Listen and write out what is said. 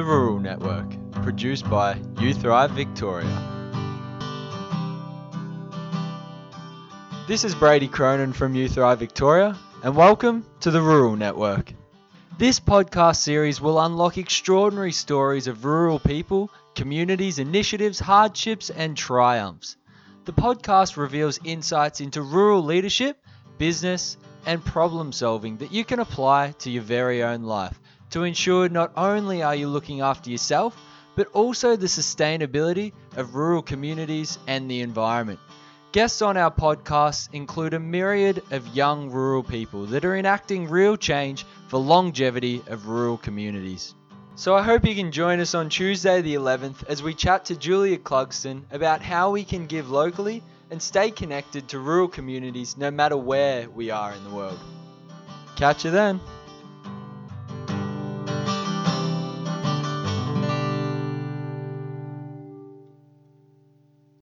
The Rural Network, produced by Youthrive Victoria. This is Brady Cronin from Youthrive Victoria, and welcome to the Rural Network. This podcast series will unlock extraordinary stories of rural people, communities, initiatives, hardships, and triumphs. The podcast reveals insights into rural leadership, business, and problem solving that you can apply to your very own life to ensure not only are you looking after yourself, but also the sustainability of rural communities and the environment. Guests on our podcast include a myriad of young rural people that are enacting real change for longevity of rural communities. So I hope you can join us on Tuesday the 11th as we chat to Julia Clugston about how we can give locally and stay connected to rural communities no matter where we are in the world. Catch you then.